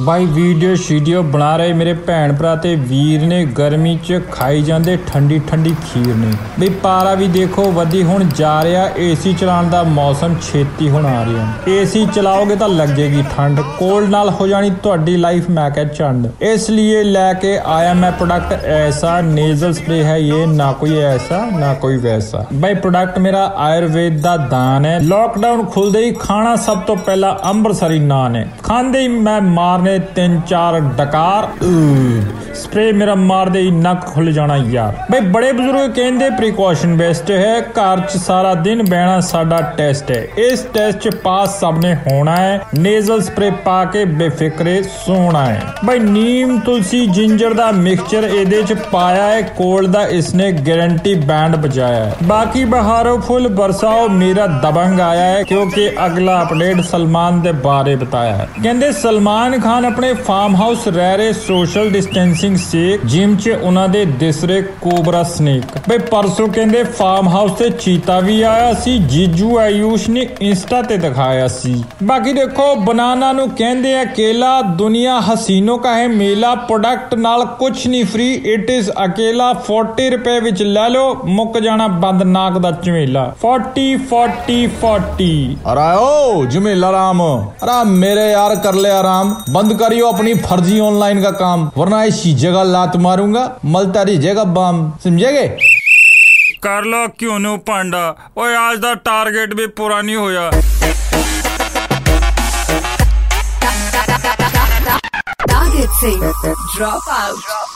ਬਾਈ video ਸ਼ੀਡੀਓ ਬਣਾ ਰਹੇ ਮੇਰੇ ਭੈਣ ਭਰਾ ਤੇ ਵੀਰ ਨੇ, ਗਰਮੀ 'ਚ ਖਾਈ ਜਾਂਦੇ ਠੰਡੀ ਠੰਡੀ ਖੀਰ ਨੇ। ਵੀ ਪਾਰਾ ਵੀ ਦੇਖੋ, ਵਧੀ ਹੁਣ ਜਾ ਰਿਹਾ, ਏਸੀ ਚਲਾਉਣ ਦਾ ਮੌਸਮ ਛੇਤੀ ਹੁਣ ਆ ਰਿਹਾ। ਏਸੀ ਚਲਾਓਗੇ ਤਾਂ ਲੱਗੇਗੀ ਠੰਡ, ਕੋਲਡ ਨਾਲ ਹੋ ਜਾਣੀ ਤੁਹਾਡੀ ਲਾਈਫ, ਮੈਂ ਕਹ ਚੰਡ। ਇਸ ਲਈ ਲੈ ਕੇ ਆਇਆ ਮੈਂ ਪ੍ਰੋਡਕਟ ਐਸਾ ਨੇਜ਼ਲ ਸਪਰੇ ਹੈ ਇਹ, ਨਾ ਕੋਈ ਐਸਾ, ਨਾ ਕੋਈ ਵੈਸਾ। ਬਾਈ ਪ੍ਰੋਡਕਟ ਮੇਰਾ ਆਯੁਰਵੇਦ ਦਾ ਦਾਨ ਹੈ। ਲੋਕਡਾਊਨ ਖੁੱਲਦੇ ਹੀ ਖਾਣਾ ਸਭ ਤੋਂ ਪਹਿਲਾਂ ਅੰਮ੍ਰਿਤਸਰੀ ਨਾਨ ਹੈ ਖਾਂਦੇ ਹੀ ਮੈਂ ਮਾਰਨੇ ਤਿੰਨ ਚਾਰ ਡਕਾਰ। ਸਪਰੇ ਮੇਰਾ ਮਾਰਦੇ ਹੀ ਨੱਕ ਖੁੱਲ ਜਾਣਾ ਯਾਰ। ਬਈ ਬੜੇ ਬਜ਼ੁਰਗ ਕਹਿੰਦੇ ਪ੍ਰੀਕਾਸ਼ਨ ਬੈਸਟ ਹੈ, ਘਰ 'ਚ ਸਾਰਾ ਦਿਨ ਬਹਿਣਾ ਸਾਡਾ ਟੈਸਟ ਹੈ। ਇਸ ਟੈਸਟ 'ਚ ਪਾਸ ਸਭ ਨੇ ਹੋਣਾ ਹੈ ਨੇਜ਼ਲ ਸਪਰੇ ਪਾ ਕੇ ਬੇਫਿਕਰੇ ਸੋਣਾ ਹੈ। ਬਈ ਨੀਮ, ਤੁਲਸੀ ਜਿੰਜਰ ਦਾ ਮਿਕਸਚਰ ਇਹਦੇ 'ਚ ਪਾਇਆ ਹੈ ਕੋਲਡ ਦਾ ਇਸਨੇ ਗਾਰੰਟੀ ਬੈਂਡ ਬਜਾਇਆ ਹੈ। ਬਾਕੀ ਬਹਾਰੋ ਫੁੱਲ ਬਰਸਾਓ, ਮੇਰਾ ਦਬੰਗ ਆਇਆ ਹੈ, ਕਿਉਂਕਿ ਅਗਲਾ ਅਪਡੇਟ ਸਲਮਾਨ ਦੇ ਬਾਰੇ ਬਤਾਇਆ ਹੈ। ਕਹਿੰਦੇ ਸਲਮਾਨ ਖਾਨ ਕਿਸਾਨ ਆਪਣੇ ਫਾਰਮ ਹਾਊਸ ਰਹਿ ਰਹੇ ਸੋਸ਼ਲ ਡਿਸਟੈਂਸਿੰਗ ਸੇਕ ਜਿਮ 'ਚ ਉਹਨਾਂ ਦੇ ਦਿਸਰੇ ਕੋਬਰਾ ਸਨੇਕ ਬਈ ਪਰਸੋਂ ਕਹਿੰਦੇ ਫਾਰਮ ਹਾਊਸ ਤੇ ਚੀਤਾ ਵੀ ਆਇਆ ਸੀ, ਜੀਜੂ ਆਯੂਸ਼ ਨੇ ਇੰਸਟਾ ਤੇ ਦਿਖਾਇਆ ਸੀ। ਬਾਕੀ ਦੇਖੋ, ਬਨਾਨਾ ਨੂੰ ਕਹਿੰਦੇ ਆ ਕੇਲਾ, ਦੁਨੀਆ ਹਸੀਨੋ ਕਾ ਹੈ ਮੇਲਾ ਪ੍ਰੋਡਕਟ ਨਾਲ ਕੁਝ ਨਹੀਂ ਫ੍ਰੀ ਇਟ ਇਜ਼ ਅਕੇਲਾ 40 ਰੁਪਏ ਵਿੱਚ ਲੈ ਲਓ, ਮੁੱਕ ਜਾਣਾ ਬੰਦ ਨਾਕ ਦਾ ਝਮੇਲਾ। 40 40 40 ਅਰਾਓ ਝਮੇਲਾ ਰਾਮ। ਅਰਾ ਮੇਰੇ ਯਾਰ ਕਰ ਲੈ ਆਰਾਮ बंद करियो अपनी फर्जी ऑनलाइन का काम वरना इसी जगह लात मारूँगा मलता रही जगह बम समझेगे कर लो क्यों नो पांडा और आज का टारगेट भी पूरा नहीं होया Drop out. Drop out.